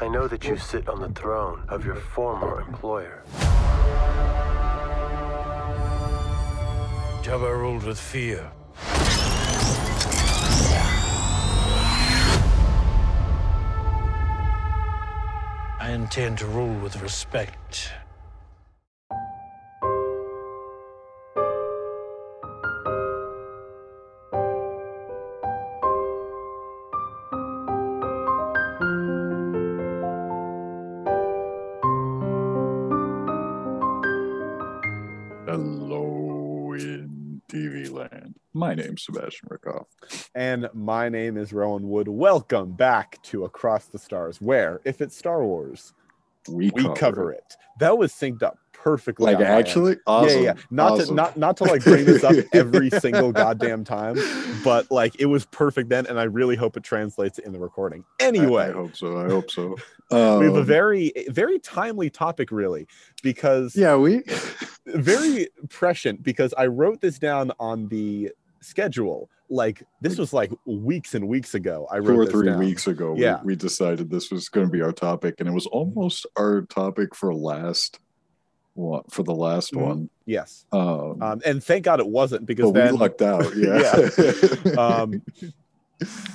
I know that you sit on the throne of your former employer. Jabba ruled with fear. I intend to rule with respect. My name's Sebastian Rickoff. And my name is Rowan Wood. Welcome back to Across the Stars, where, if it's Star Wars, We, we cover it. That was synced up perfectly. Like on my end. actually, awesome. Yeah, yeah. Not to not not to like bring this up every single goddamn time, but like it was perfect then, and I really hope it translates in the recording. I- I, hope so. I hope so. we have a Um, very very timely topic, really, because yeah. We very prescient because I wrote this down on the schedule. Like this was like weeks and weeks ago. I wrote two or three down. weeks ago, Yeah. we, we decided this was going to be our topic, and it was almost our topic for last one for the last Mhm. one. Yes, Um, um, and thank God it wasn't because but then we lucked out. Yeah. um,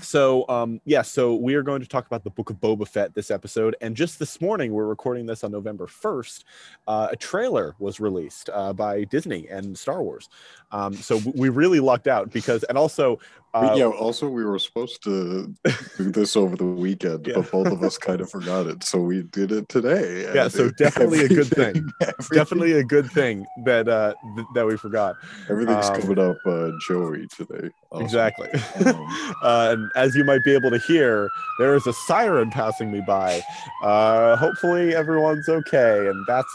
so um, yeah, so we are going to talk about the Book of Boba Fett this episode, and just this morning we're recording this on November first. Uh, a trailer was released uh, by Disney and Star Wars, um, so we really lucked out because, and also, uh, yeah. Also, we were supposed to do this over the weekend, Yeah. but both of us kind of forgot it, so we did it today. Yeah, so definitely a good thing. everything- definitely a good thing that uh, th- that we forgot. Everything's Um, coming up uh, Joey today. also. Exactly. Um, uh, and as you might be able to hear, there is a siren passing me by. Uh, hopefully everyone's okay, and that's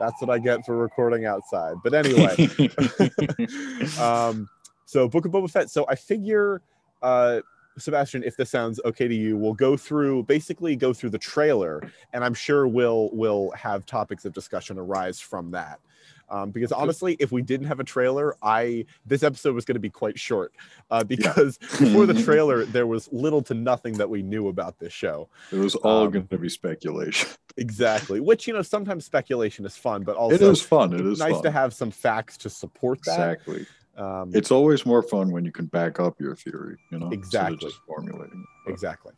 that's what I get for recording outside. But anyway, um, so Book of Boba Fett. So I figure, uh, Sebastian, if this sounds okay to you, we'll go through basically go through the trailer, and I'm sure we'll we'll have topics of discussion arise from that. Um, because honestly, if we didn't have a trailer, I this episode was going to be quite short uh, because before the trailer there was little to nothing that we knew about this show. it was all um, going to be speculation. Exactly, which you know sometimes speculation is fun, but also it is fun. It it's nice fun. to have some facts to support that. exactly. Um, It's always more fun when you can back up your theory. You know, Exactly. just formulating. it. exactly.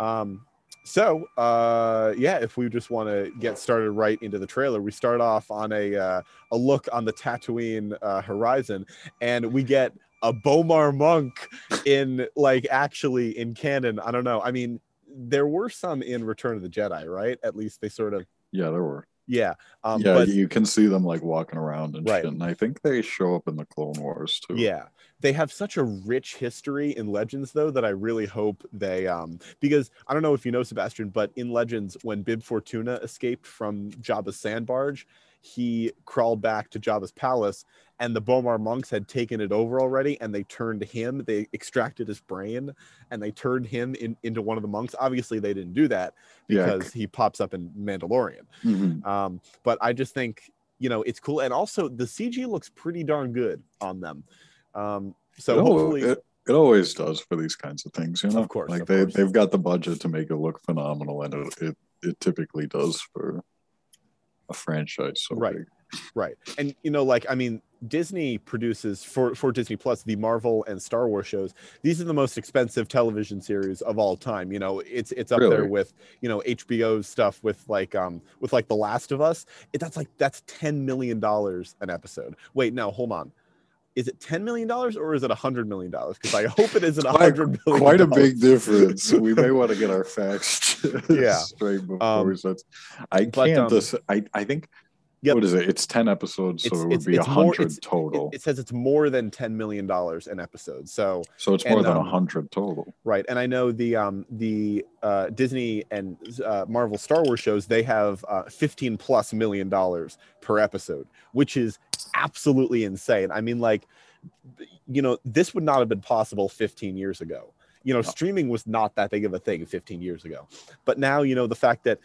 Um, so uh, yeah, if we just want to get started right into the trailer, we start off on a uh, a look on the Tatooine uh, horizon, and we get a B'omarr monk in like actually in canon. I don't know. I mean, there were some in Return of the Jedi, right? At least they sort of Yeah, there were. Yeah. Um, yeah, but you can see them like walking around and Right. shit. And I think they show up in the Clone Wars too. Yeah. They have such a rich history in Legends though that I really hope they um because I don't know if you know Sebastian, but in Legends when Bib Fortuna escaped from Jabba's sand barge, he crawled back to Jabba's palace and the B'omarr monks had taken it over already and they turned him, they extracted his brain and they turned him in, into one of the monks. Obviously they didn't do that because he pops up in Mandalorian. Mhm. Um, but I just think you know it's cool, and also the CG looks pretty darn good on them. Um, so hopefully, it, it always does for these kinds of things, you know. Of course, like of they course. they've got the budget to make it look phenomenal, and it it, it typically does for a franchise. So Right. big. right, and you know, like I mean, Disney produces for for Disney Plus the Marvel and Star Wars shows. These are the most expensive television series of all time. You know, it's it's up there with you know HBO stuff with like um with like The Last of Us. It, that's like that's ten million dollars an episode. Wait, no, hold on. Is it ten million dollars or is it a hundred million dollars? Because I hope it isn't a hundred million. Quite a big difference. we may want to get our facts Yeah. straight before Um, we start. I can't. um, dis- I I think. Yep. What is it? It's ten episodes, so It's- it would be a it's more- hundred total. It, it says it's more than ten million dollars an episode. So so it's more and, than a um, hundred total. right, and I know the um the uh, Disney and uh, Marvel Star Wars shows they have uh, fifteen plus million dollars per episode, which is absolutely insane. I mean, like, you know, this would not have been possible fifteen years ago. You know, No. streaming was not that big of a thing 15 years ago, but now you know the fact that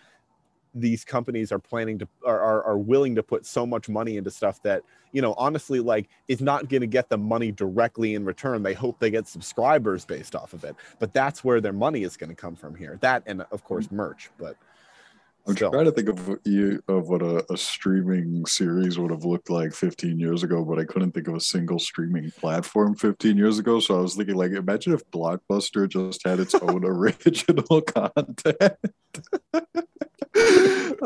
these companies are planning to are, are, are willing to put so much money into stuff that you know honestly like is not going to get them money directly in return they hope they get subscribers based off of it but that's where their money is going to come from here that and of course mm-hmm. merch but I'm still. trying to think of what you of what a, a streaming series would have looked like 15 years ago, but I couldn't think of a single streaming platform 15 years ago. So I was thinking, like, imagine if Blockbuster just had its own original content.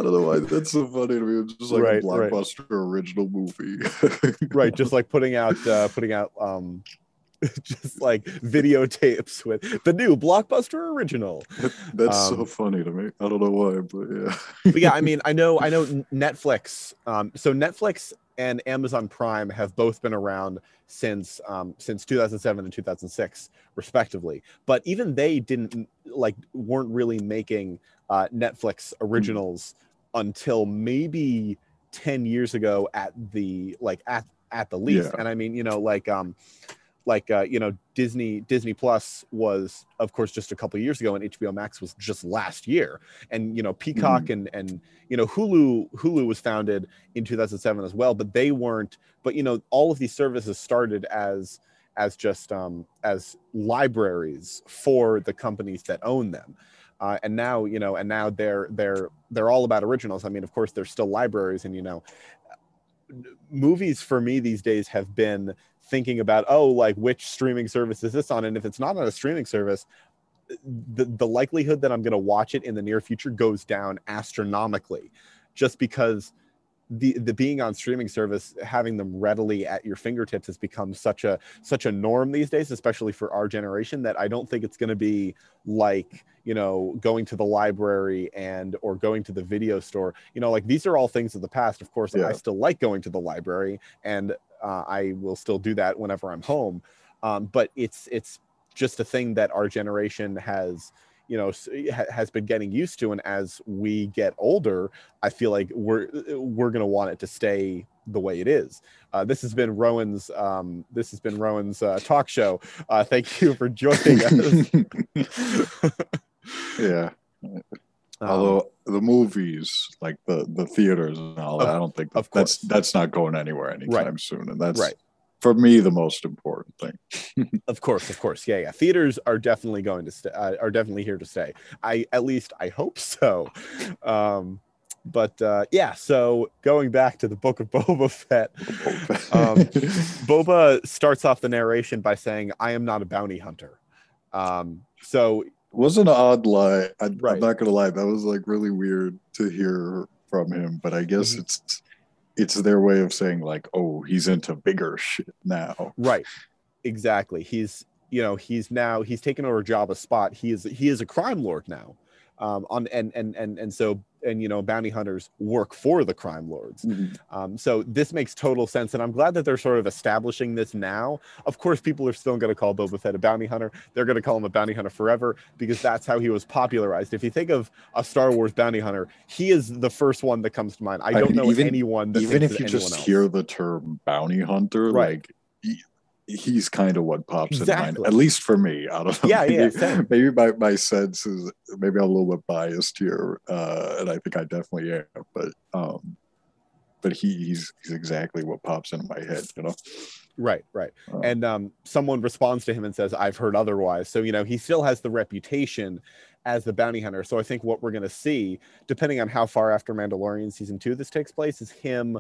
I don't know why that's so funny to me. It's just like Right, a right. blockbuster original movie. right just like putting out uh putting out um just like videotapes with the new blockbuster original That's so Um, funny to me. I don't know why, but yeah. but yeah, I mean, I know, I know Netflix. Um, so Netflix and Amazon Prime have both been around since um, since 2007 and 2006, respectively. But even they didn't like weren't really making uh, Netflix originals until maybe 10 years ago at the like at at the least. Yeah. And I mean, you know, like um, like uh, you know disney disney plus was of course just a couple of years ago and hbo max was just last year and you know peacock and and you know hulu hulu was founded in 2007 as well but they weren't but you know all of these services started as as just um as libraries for the companies that own them uh, and now you know and now they're they're they're all about originals. I mean of course they're still libraries and you know movies for me these days have been thinking about oh like which streaming service is this on? And if it's not on a streaming service the, the likelihood that i'm going to watch it in the near future goes down astronomically just because the the being on streaming service having them readily at your fingertips has become such a such a norm these days especially for our generation that i don't think it's going to be like you know going to the library and or going to the video store you know like these are all things of the past of course Yeah. i still like going to the library and uh, i will still do that whenever i'm home um, but it's it's just a thing that our generation has you know has been getting used to and as we get older i feel like we're we're going to want it to stay the way it is uh, this has been rowan's um, this has been rowan's uh, talk show uh, thank you for joining us yeah. Um, Although the movies, like the the theaters and all that, Of- I don't think of that's course. that's not going anywhere anytime Right. soon, and that's Right. For me the most important thing. Of course, of course, yeah, yeah. Theaters are definitely going to stay. Uh, are definitely here to stay. I at least I hope so. Um, but uh, yeah, so going back to the book of Boba Fett, Um, Boba starts off the narration by saying, "I am not a bounty hunter." Um, so was an odd lie. I, Right. I'm not gonna lie, that was like really weird to hear from him. But I guess Mhm. it's it's their way of saying like, oh, he's into bigger shit now. right, exactly. He's you know he's now he's taken over Jabba's spot. He is he is a crime lord now. Um, on and and and and so and you know bounty hunters work for the crime lords. Um, so this makes total sense, and I'm glad that they're sort of establishing this now. Of course, people are still going to call Boba Fett a bounty hunter. They're going to call him a bounty hunter forever because that's how he was popularized. If you think of a Star Wars bounty hunter, he is the first one that comes to mind. I I don't mean, know even- anyone that Even if you just else. hear the term bounty hunter, Right. like he's kind of what pops in Exactly. mind. At least for me. I don't know. Yeah, yeah, maybe, same. maybe my, my sense is maybe I'm a little bit biased here, uh, and I think I definitely am. But um, but he, he's he's exactly what pops into my head. You know. Right, right. Uh, and um, someone responds to him and says, "I've heard otherwise." So you know, he still has the reputation as the bounty hunter. So I think what we're going to see, depending on how far after Mandalorian season two this takes place, is him,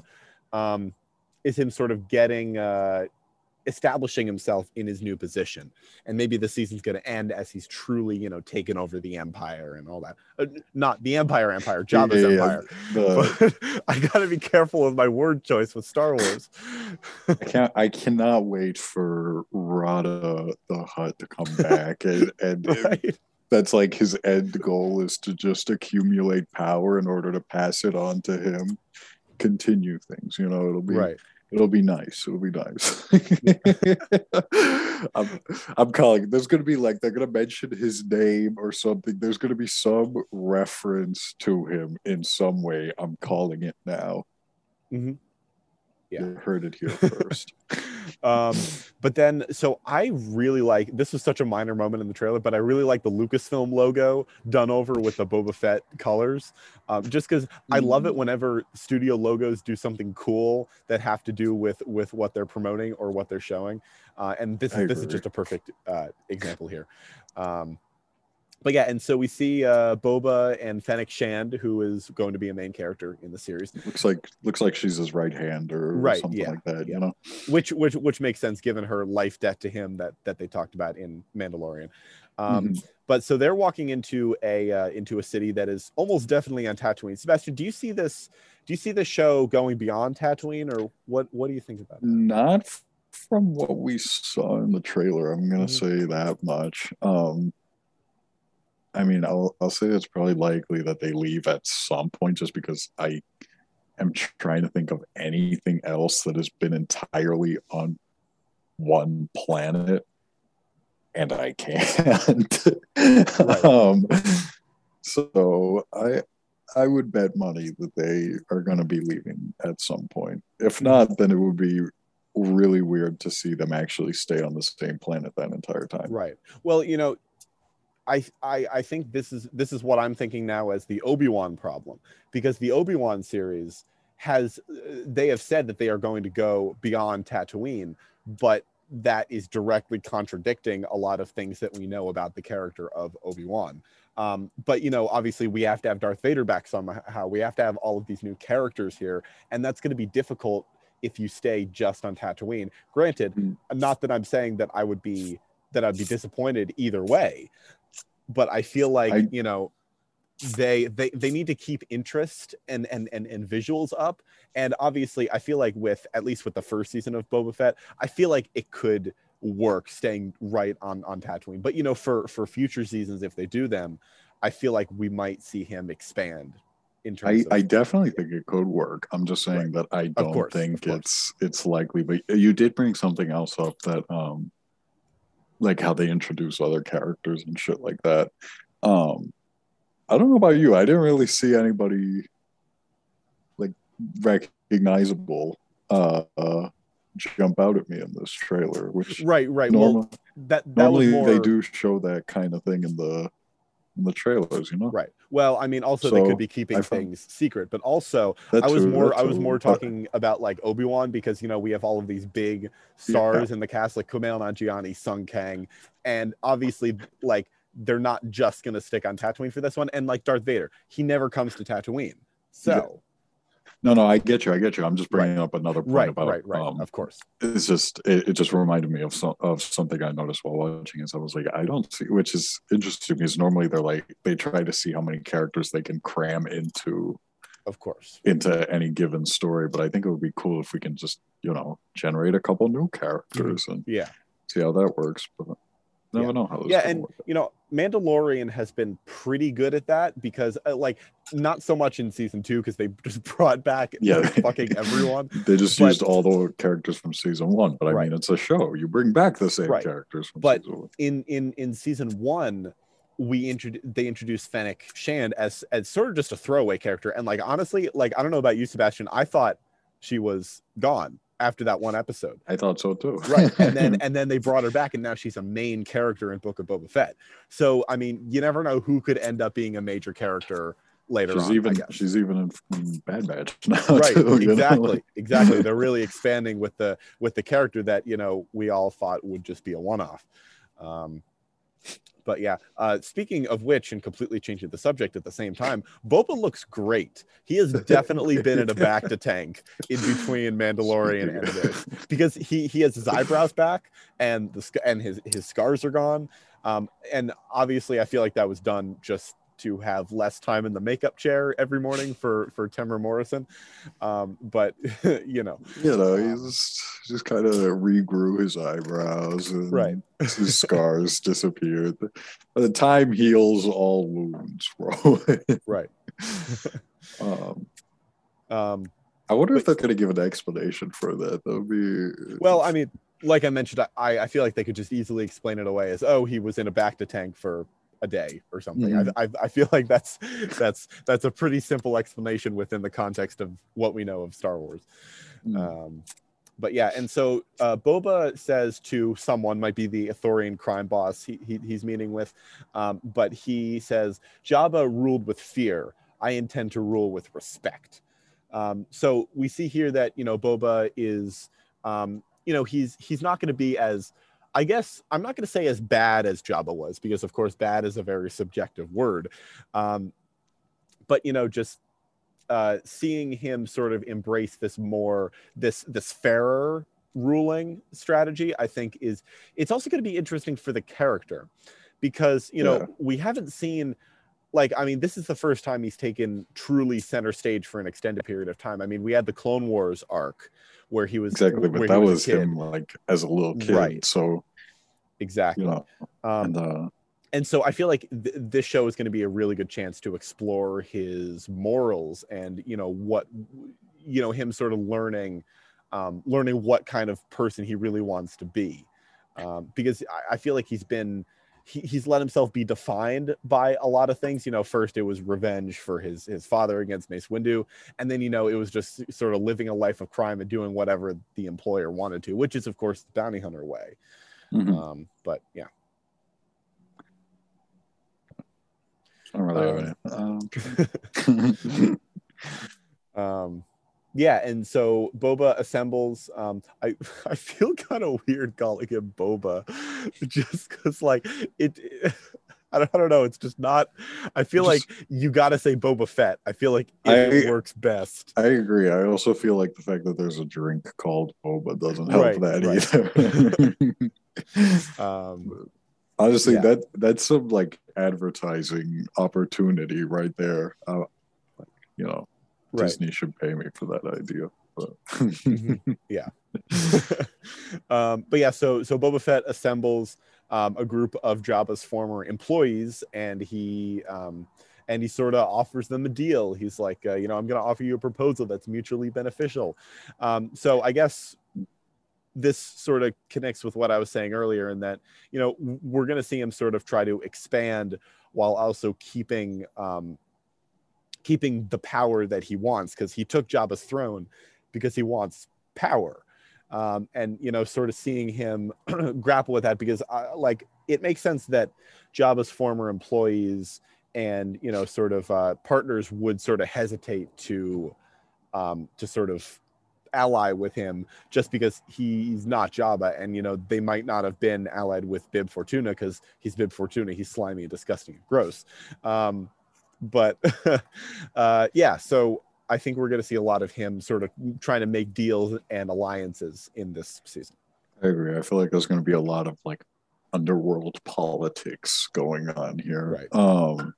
um, is him sort of getting, uh, establishing himself in his new position, and maybe the season's going to end as he's truly, you know, taken over the empire and all that. Uh, not the Empire, Empire, Jabba's yeah, empire. the- But I got to be careful with my word choice with Star Wars. I can't. I cannot wait for Rotta the Hutt to come back, and, and right? that's like his end goal is to just accumulate power in order to pass it on to him, continue things. You know, it'll be Right. It'll be nice. It'll be nice. I'm, I'm calling. There's going to be like they're going to mention his name or something. There's going to be some reference to him in some way. I'm calling it now. Mm-hmm. Yeah. Heard it here first. um, but then, so I really like this was such a minor moment in the trailer, but I really like the Lucasfilm logo done over with the Boba Fett colors. Um, just because I love it Mm. whenever studio logos do something cool that have to do with with what they're promoting or what they're showing. Uh, and this is this is just a perfect uh, example here. Um, but yeah, and so we see uh, Boba and Fennec Shand, who is going to be a main character in the series. looks like looks like she's his right hand or Right, something yeah, like that. yeah. You know, which which which makes sense given her life debt to him that that they talked about in Mandalorian. Um, Mhm. But so they're walking into a uh, into a city that is almost definitely on Tatooine. Sebastian, do you see this? Do you see the show going beyond Tatooine, or what? What do you think about that? not from what we saw in the trailer. I'm gonna Mhm. say that much. Um, I mean, I'll I'll say it's probably likely that they leave at some point, just because I am trying to think of anything else that has been entirely on one planet, and I can't. um, so I I would bet money that they are going to be leaving at some point. If not, then it would be really weird to see them actually stay on the same planet that entire time. Right. Well, you know, I I I think this is this is what I'm thinking now as the Obi Wan problem because the Obi Wan series has uh, they have said that they are going to go beyond Tatooine, but that is directly contradicting a lot of things that we know about the character of Obi Wan. Um, but you know, obviously, we have to have Darth Vader back somehow. We have to have all of these new characters here, and that's going to be difficult if you stay just on Tatooine. Granted, Mm. not that I'm saying that I would be that I'd be disappointed either way, but I feel like I- you know they they they need to keep interest and and and and visuals up. And obviously, I feel like with at least with the first season of Boba Fett, I feel like it could work staying right on on Tatooine. But you know, for for future seasons, if they do them, I feel like we might see him expand in terms. I of, definitely think it could work. I'm just saying that I don't course, think it's it's likely. But you did bring something else up that um like how they introduce other characters and shit like that. Um I don't know about you. I didn't really see anybody like recognizable uh, uh jump out at me in this trailer, which right, right. normal, well, that that normally more, they do show that kind of thing in the in the trailers, you know. Right. Well, I mean, also they could be keeping things secret, but also I was too, more I was too, more but- talking about like Obi Wan because you know we have all of these big stars in the cast like Kumail Nanjiani, Sung Kang, and obviously like they're not just gonna stick on Tatooine for this one. And like Darth Vader, he never comes to Tatooine, so No, no, I get you. I get you. I'm just bringing up another point right, about right, right. um, of course, it's just it, it just reminded me of some of something I noticed while watching is I was like, I don't see which is interesting because normally they're like they try to see how many characters they can cram into of course. into any given story. But I think it would be cool if we can just, you know, generate a couple new characters and Yeah. see how that works. But never Yeah. know how this yeah and work. you know mandalorian has been pretty good at that because uh, like not so much in season two because they just brought back Yeah. like, fucking everyone They just but- used all the characters from season one, but I Right. mean it's a show. You bring back the same Right. characters from But- season one. in in in season one we introduced they introduced fennec shand as as sort of just a throwaway character and like honestly like i don't know about you sebastian i thought she was gone after that one episode. I thought so too. right. And then and then they brought her back and now she's a main character in book of boba fett. So i mean you never know who could end up being a major character later she's on even she's even in Bad Batch now. right. too, you know? exactly. exactly. They're really expanding with the with the character that you know we all thought would just be a one-off. Um but yeah uh speaking of which and completely changing the subject at the same time boba looks great. He has definitely been in a bacta tank in between mandalorian and this because he he has his eyebrows back and the and his his scars are gone. Um and obviously i feel like that was done just to have less time in the makeup chair every morning for for Temuera Morrison um but you know you know, he's just kind of regrew his eyebrows and Right. his scars disappeared. By the time heals all wounds, bro. right um, um I wonder if they're going to give an explanation for that. That would be well i mean like i mentioned i i feel like they could just easily explain it away as oh he was in a bacta tank for a day or something. Mhm. I, I I feel like that's that's that's a pretty simple explanation within the context of what we know of Star Wars. Mm. Um, but yeah, and so uh, Boba says to someone, might be the Athorian crime boss he, he, he's meeting with, um, but he says, Jabba ruled with fear. I intend to rule with respect. Um, so we see here that you know Boba is, um, you know, he's he's not going to be as, I guess I'm not going to say as bad as Jabba was because of course bad is a very subjective word, um, but you know just uh, seeing him sort of embrace this more this this fairer ruling strategy, I think is it's also going to be interesting for the character because you know Yeah. we haven't seen like I mean this is the first time he's taken truly center stage for an extended period of time. I mean we had the Clone Wars arc where he was exactly, but that a was him like as a little kid. Right. So exactly. you know, um, and uh, and so I feel like th- this show is going to be a really good chance to explore his morals and you know what you know him sort of learning um, learning what kind of person he really wants to be um, because I, I feel like he's been he, he's let himself be defined by a lot of things you know first it was revenge for his his father against Mace Windu and then you know it was just sort of living a life of crime and doing whatever the employer wanted to which is of course the bounty hunter way mhm. um, but yeah I don't really. Um, um yeah and so boba assembles um i i feel kind of weird calling him boba just because like it I don't, I don't know it's just not i feel Just- like you gotta say boba fett i feel like it I- works best I agree. I also feel like the fact that there's a drink called boba doesn't help Right, that either. um Honestly, Yeah. that that's some like advertising opportunity right there. Uh, you know, right Disney should pay me for that idea. But um, but yeah, so so Boba Fett assembles um, a group of Jabba's former employees, and he um, and he sort of offers them a deal. He's like, uh, you know, I'm going to offer you a proposal that's mutually beneficial. Um, so I guess this sort of connects with what I was saying earlier, in that you know we're going to see him sort of try to expand while also keeping um, keeping the power that he wants because he took Jabba's throne because he wants power. Um, and you know, sort of seeing him grapple with that because, uh, like, it makes sense that Jabba's former employees and you know, sort of uh, partners would sort of hesitate to um, to sort of ally with him just because he's not Jabba, and you know, they might not have been allied with Bib Fortuna because he's Bib Fortuna, he's slimy, disgusting, and gross. Um, but uh, yeah, so I think we're going to see a lot of him sort of trying to make deals and alliances in this season. I agree. I feel like there's going to be a lot of like underworld politics going on here. Right. Um,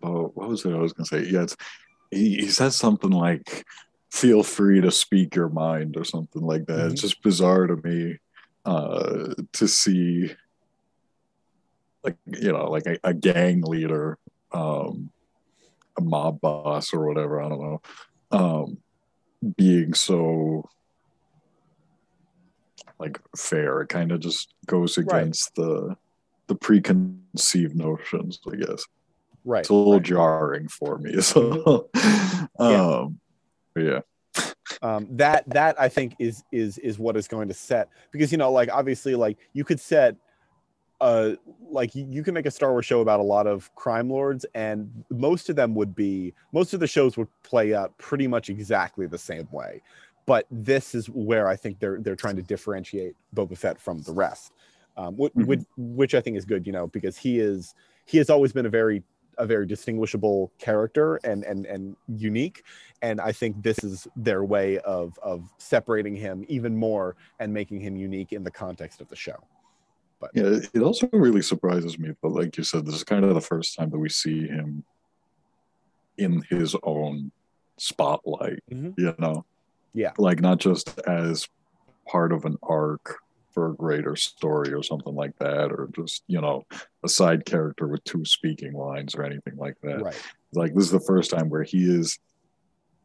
but what was it I was going to say? Yeah, it's, he, he says something like, feel free to speak your mind or something like that. Mhm. It's just bizarre to me uh, to see, like, you know, like a, a gang leader, um, a mob boss or whatever, I don't know, um, being so like fair. It kind of just goes Right. against the the preconceived notions, I guess. Right. It's a little right. jarring for me. So um but yeah. um, that that I think is is is what is going to set because you know like obviously like you could set uh like you, can make a Star Wars show about a lot of crime lords and most of them would be most of the shows would play out pretty much exactly the same way but this is where I think they're they're trying to differentiate Boba Fett from the rest um, which, Mhm. which which I think is good you know because he is he has always been a very a very distinguishable character and and and unique and I think this is their way of of separating him even more and making him unique in the context of the show. But Yeah, it also really surprises me, but like you said, this is kind of the first time that we see him in his own spotlight, Mhm. you know? Yeah. Like not just as part of an arc for a greater story or something like that, or just, you know, a side character with two speaking lines or anything like that. right, Like this is the first time where he is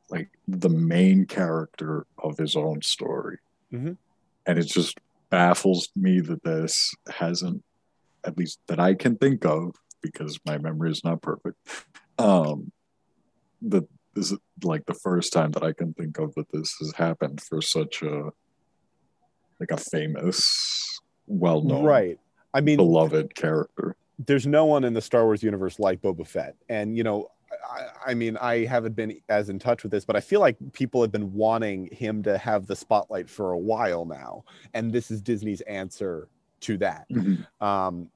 like the main character of his own story. Mhm. And it's just baffles me that this hasn't, at least that I can think of, because my memory is not perfect. Um, that this is like the first time that I can think of that this has happened for such a like a famous, well known, right. I mean, beloved character. there's no one in the Star Wars universe like Boba Fett. And, you know, I, I mean, I haven't been as in touch with this, but I feel like people have been wanting him to have the spotlight for a while now. And this is Disney's answer to that. Um,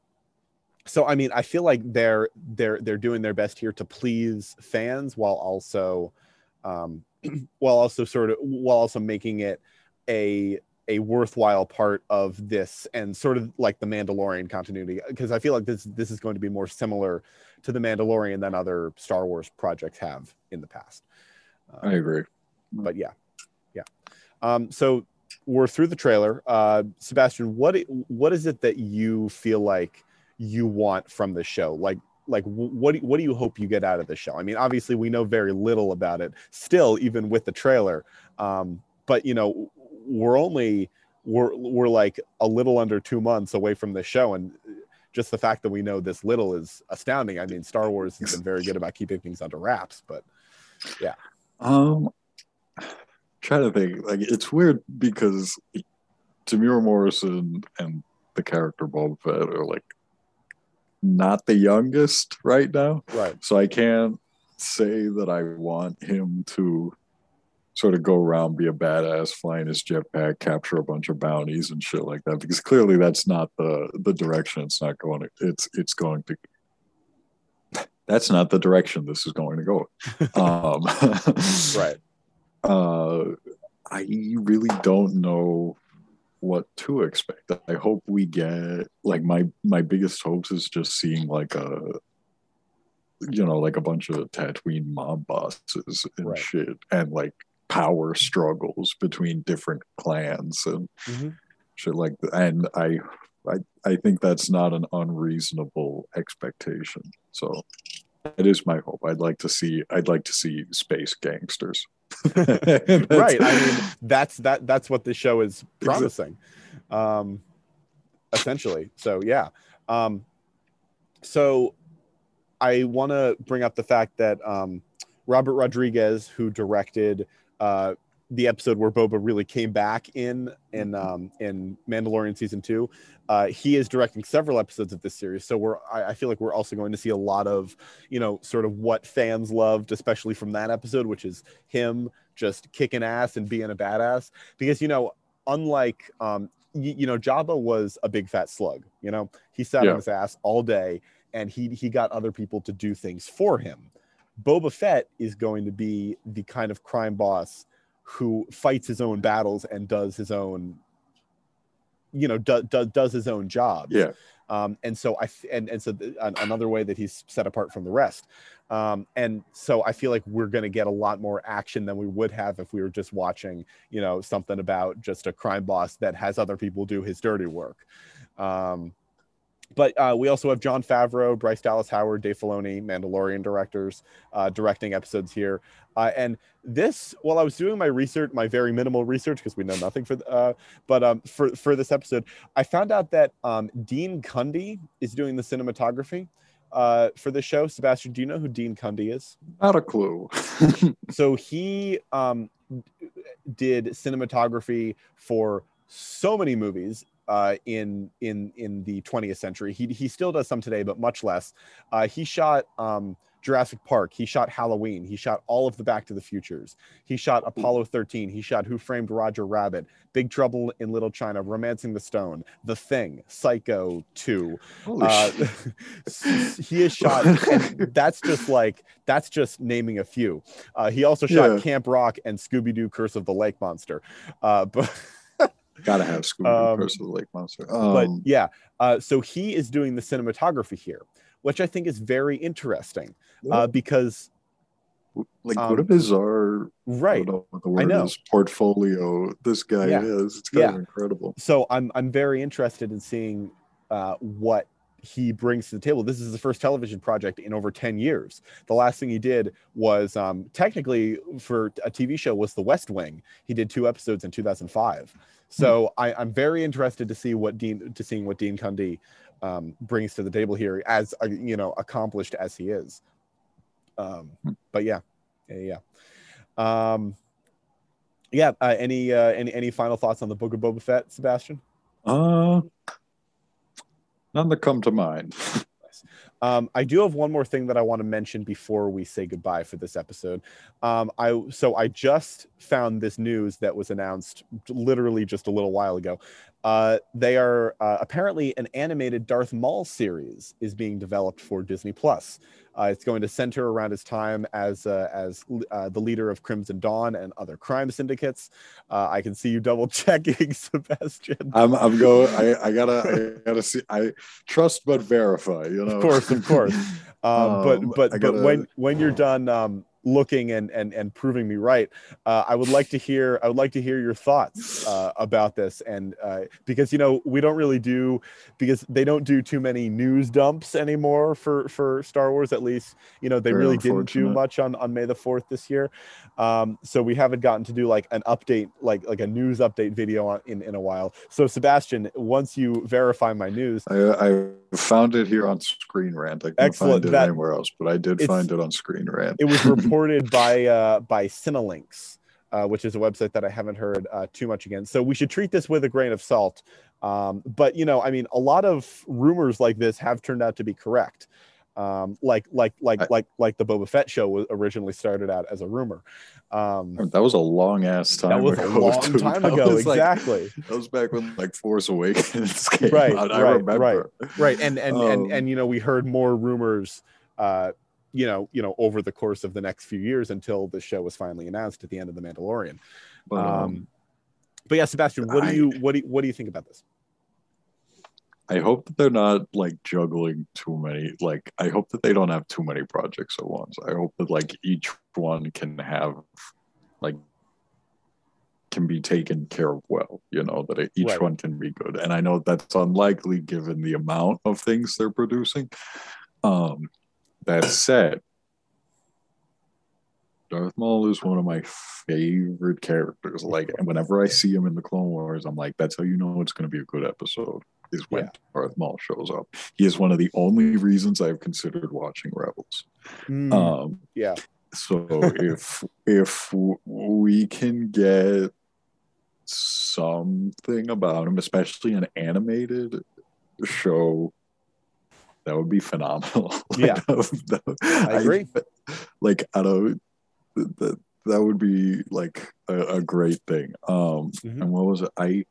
so I mean, I feel like they're they're they're doing their best here to please fans while also um, while also sort of while also making it a a worthwhile part of this and sort of like the Mandalorian continuity because I feel like this this is going to be more similar to the Mandalorian than other Star Wars projects have in the past. I agree. But yeah, yeah. Um, so we're through the trailer. Uh, Sebastian, what what is it that you feel like you want from the show? Like like what do, what do you hope you get out of the show? I mean, obviously we know very little about it still, even with the trailer. Um, but you know, we're only we're we're like a little under two months away from the show, and just the fact that we know this little is astounding. I mean, Star Wars has been very good about keeping things under wraps, but yeah. Um, trying to think. Like it's weird because Temuera Morrison and the character Boba Fett are like not the youngest right now, right, so I can't say that I want him to sort of go around be a badass flying his jetpack capture a bunch of bounties and shit like that because clearly that's not the the direction it's not going to it's it's going to that's not the direction this is going to go um right. uh i really don't know what to expect i hope we get like my my biggest hopes is just seeing like a you know like a bunch of tatooine mob bosses and Right. shit and like power struggles between different clans and Mhm. shit like that and i i i think that's not an unreasonable expectation. So it is my hope. I'd like to see i'd like to see space gangsters. Right i mean that's that that's what this show is promising um essentially. So yeah um so i want to bring up the fact that um robert rodriguez who directed uh the episode where Boba really came back in in um, in Mandalorian season two. Uh, he is directing several episodes of this series, so we're I, I feel like we're also going to see a lot of you know sort of what fans loved, especially from that episode, which is him just kicking ass and being a badass. Because you know, unlike um, y- you know, Jabba was a big fat slug. You know, he sat Yeah. on his ass all day, and he he got other people to do things for him. Boba Fett is going to be the kind of crime boss who fights his own battles and does his own you know do, do, does his own job yeah um, and so I and and so th- an- another way that he's set apart from the rest. Um, and so I feel like we're going to get a lot more action than we would have if we were just watching, you know, something about just a crime boss that has other people do his dirty work. Um, but uh, we also have Jon Favreau, Bryce Dallas Howard, Dave Filoni, Mandalorian directors uh, directing episodes here. Uh, and this, while I was doing my research, my very minimal research, because we know nothing for, uh, but um, for for this episode, I found out that um, Dean Cundey is doing the cinematography uh, for the show. Sebastian, do you know who Dean Cundey is? not a clue So he um, did cinematography for so many movies uh, in in in the 20th century. He he still does some today, but much less. Uh, he shot um, Jurassic Park. He shot Halloween. He shot all of the Back to the Futures. He shot Apollo 13. He shot Who Framed Roger Rabbit, Big Trouble in Little China, Romancing the Stone, The Thing, Psycho 2. Uh, he is shot. that's just like that's just naming a few. Uh, he also shot Yeah. Camp Rock and Scooby Doo: Curse of the Lake Monster. Uh, but gotta have Scooby Um, Curse of the Lake Monster. but Um, yeah, uh, so he is doing the cinematography here, which I think is very interesting uh, because like um, what a bizarre I right. don't know what the word know. is portfolio this guy Yeah. is. It's kind Yeah. of incredible. So I'm I'm very interested in seeing uh, what he brings to the table. This is the first television project in over 10 years. The last thing he did was um, technically for a TV show was The West Wing. He did two episodes in 2005. So I, I'm very interested to see what Dean to seeing what Dean Cundey um, brings to the table here, as uh, you know, accomplished as he is. Um, but yeah, yeah, yeah. Um, yeah. Uh, any uh, any any final thoughts on the Book of Boba Fett, Sebastian? Uh, none that come to mind. Um, I do have one more thing that I want to mention before we say goodbye for this episode. Um, I so I just found this news that was announced literally just a little while ago. Uh, they are uh, apparently an animated Darth Maul series is being developed for Disney Plus. Uh, it's going to center around his time as uh, as uh, the leader of Crimson Dawn and other crime syndicates. Uh, I can see you double checking, Sebastian. I'm I'm going. I, I gotta I gotta see. I trust but verify. You know. Of course, of course. Um, but Um, but I but gotta- when when you're done um, looking and and and proving me right, uh, I would like to hear I would like to hear your thoughts uh, about this and uh, because you know we don't really do because they don't do too many news dumps anymore for for Star Wars at least you know they Very really didn't do much on on May the fourth this year, um, so we haven't gotten to do like an update like like a news update video on, in in a while. So Sebastian, once you verify my news, I, I found it here on Screen Rant. I can't find it That- anywhere else, but I did find it on Screen Rant. it was reported by uh, by Cinelinx, uh, which is a website that I haven't heard uh, too much again. So we should treat this with a grain of salt. Um, but you know, I mean, a lot of rumors like this have turned out to be correct. Um, like like like I- like like the Boba Fett show was originally started out as a rumor. Um, that was a long ass time. that was a ago, long too. time ago, was like- exactly. that was back when like Force Awakens came Right, out. I right, remember. right and and and Um, and you know we heard more rumors uh you know you know over the course of the next few years until the show was finally announced at the end of the mandalorian But, um, um but yeah sebastian what do you what do you, what do you think about this I hope that they're not like juggling too many. Like, I hope that they don't have too many projects at once. I hope that like each one can have like can be taken care of well. You know that each Right. one can be good. And I know that's unlikely given the amount of things they're producing. Um, that said, Darth Maul is one of my favorite characters. Like, whenever I see him in the Clone Wars, I'm like, that's how you know it's going to be a good episode. Is when Yeah. Darth Maul shows up. He is one of the only reasons I've considered watching Rebels. Mm, Um, yeah so if if we can get something about him, especially an animated show, that would be phenomenal. Like, Yeah. that would- that would- I agree. like I don't that that would be like a, a great thing. Um, Mhm. and what was it? I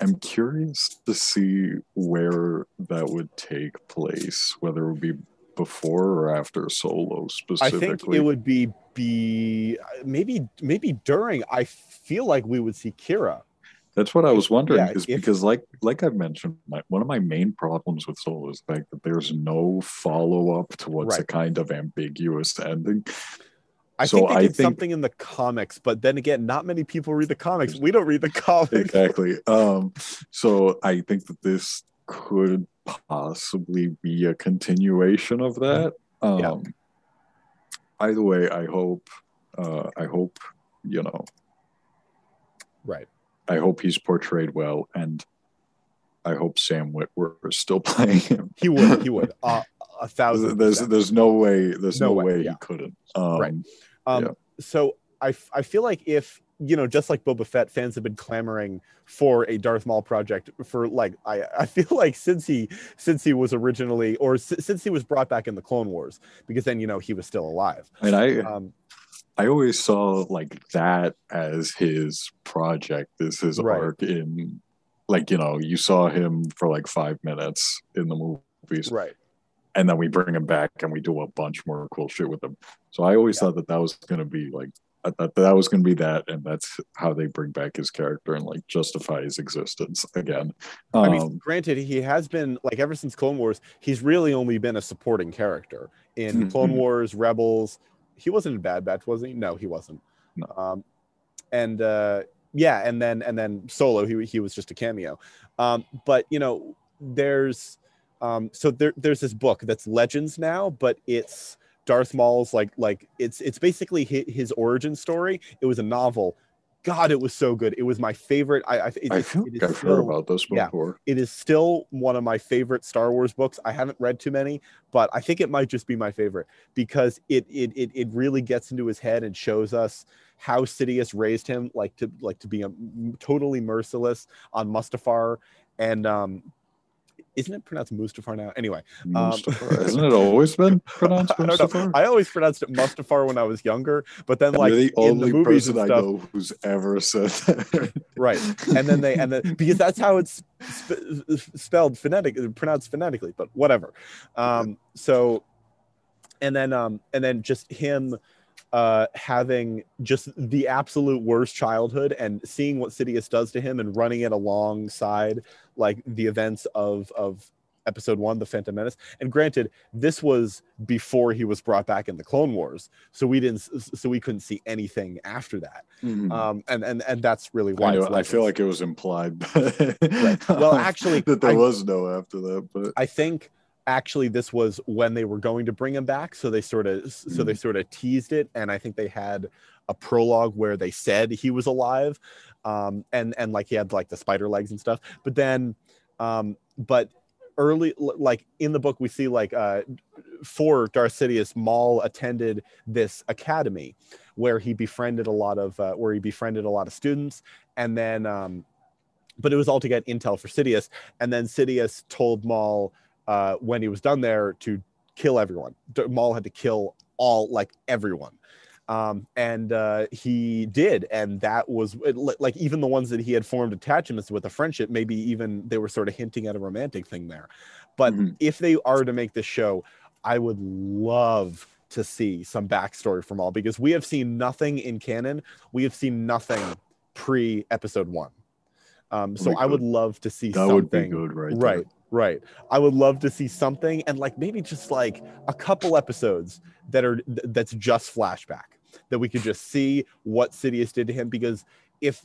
am curious to see where that would take place, whether it would be before or after Solo specifically. i think it would be be maybe maybe during i feel like we would see Qi'ra That's what I was wondering, Yeah, is if- because like like I've mentioned, my, one of my main problems with Solo is the fact that there's no follow up to what's a kind of ambiguous ending. i So think they I did think- something in the comics but then again not many people read the comics we don't read the comics exactly. Um, so I think that this could possibly be a continuation of that. Um, Yeah. Either way, I hope. Uh, I hope you know. right I hope he's portrayed well, and I hope Sam Witwer is still playing him. he would he would uh, a thousand There's percent. there's no way there's No no, way, way, yeah. he couldn't. Um, Right. Um, Yeah. So I, f- I feel like if you know, just like Boba Fett, fans have been clamoring for a Darth Maul project for like I, I feel like since he since he was originally or s- since he was brought back in the Clone Wars because then you know he was still alive. And I Um, I always saw like that as his project, as his Right. arc in like you know you saw him for like five minutes in the movies, right. and then we bring him back and we do a bunch more cool shit with him. So I always thought that that was gonna be like. I thought that was going to be that, and that's how they bring back his character and like justify his existence again. Um, I mean, granted, he has been like ever since Clone Wars, he's really only been a supporting character in Mhm. Clone Wars, Rebels. He wasn't in Bad Batch, was he? No, he wasn't. Um, and uh, yeah, and then and then Solo, he he was just a cameo. Um, but you know, there's um, so there there's this book that's Legends now, but it's Darth Maul's like like it's it's basically his, his origin story. It was a novel God, it was so good. It was my favorite. I I, it, I it- feel it is like I've heard still- about this yeah. before. it is still one of my favorite Star Wars books. I haven't read too many, but I think it might just be my favorite because it it it, it really gets into his head and shows us how Sidious raised him like to like to be a, totally merciless on Mustafar and um isn't it pronounced Mustafar now? Anyway, Um, Mustafar. Hasn't it always been pronounced I. Mustafar? I always pronounced it Mustafar when I was younger, but then And like You're the in the only person and I know who's ever said that. right and then they and then because that's how it's sp- spelled phonetic pronounced phonetically but whatever um so and then um and then just him uh having just the absolute worst childhood and seeing what Sidious does to him and running it alongside like the events of of episode one the phantom menace and granted this was before he was brought back in the clone wars so we didn't so we couldn't see anything after that Mhm. um and and and that's really why I, know, I feel like it was implied. Well, actually, that there I- was no after that, but I think actually this was when they were going to bring him back, so they sort of so they sort of teased it, and I think they had a prologue where they said he was alive, um, and and like he had like the spider legs and stuff. But then, um, but early like in the book we see like uh for Darth Sidious, Maul attended this academy where he befriended a lot of uh, where he befriended a lot of students, and then. Um, but it was all to get intel for Sidious, and then Sidious told Maul uh, when he was done there to kill everyone. Maul had to kill all like everyone, um, and uh, he did, and that was it like even the ones that he had formed attachments with a friendship. Maybe even they were sort of hinting at a romantic thing there. But Mhm. if they are to make this show, I would love to see some backstory from Maul because we have seen nothing in canon. We have seen nothing pre episode one. Um, so I would love to see that something. would be good, right? there. Right, right. I would love to see something and like maybe just like a couple episodes that are that's just flashback that we could just see what Sidious did to him because if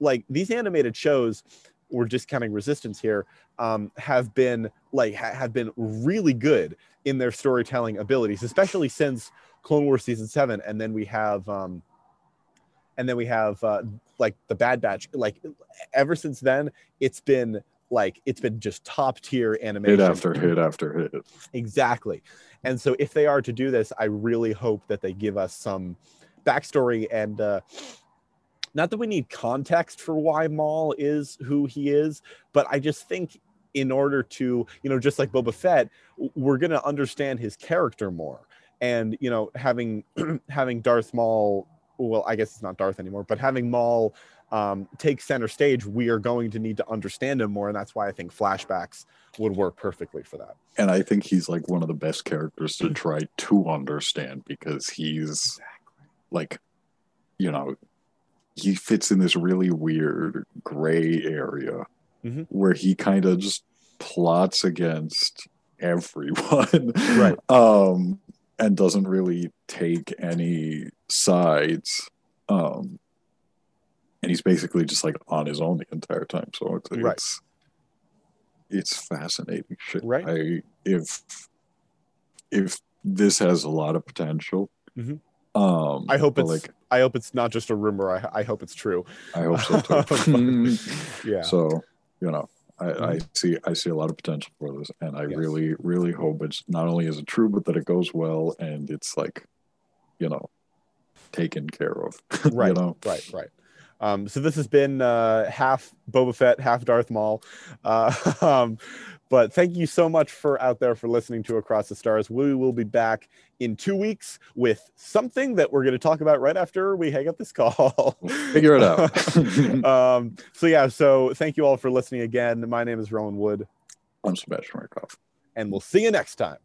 like these animated shows we're discounting resistance here um have been like ha- have been really good in their storytelling abilities especially since clone wars season 7 and then we have um and then we have uh like the bad batch like ever since then it's been like it's been just top tier animation. Hit after hit after hit. exactly. And so if they are to do this i really hope that they give us some backstory and uh not that we need context for why maul is who he is but i just think in order to you know just like boba fett we're going to understand his character more. And you know having having darth maul well i guess it's not darth anymore but having maul um, take center stage we are going to need to understand him more and that's why i think flashbacks would work perfectly for that And I think he's like one of the best characters to try to understand because he's like, you know, he fits in this really weird gray area Mhm. where he kind of just plots against everyone. Right. Um, and doesn't really take any sides. Um, and he's basically just like on his own the entire time. So it's, Right. it's it's fascinating shit. Right. I if if this has a lot of potential. Mhm. Um I hope it's like I hope it's not just a rumor. I, I hope it's true. I hope so too. Yeah. So, you know, I, I Mhm. see I see a lot of potential for this and I Yes. really, really hope it's not only is it true, but that it goes well and it's like, you know, taken care of. Right. you know. Right. Right. Um, so this has been uh, half Boba Fett, half Darth Maul. Uh, um, but thank you so much for out there for listening to Across the Stars. We will be back in two weeks with something that we're going to talk about right after we hang up this call. Figure it out. um, so yeah. So thank you all for listening again. My name is Rowan Wood, I'm Sebastian Markov. and we'll see you next time.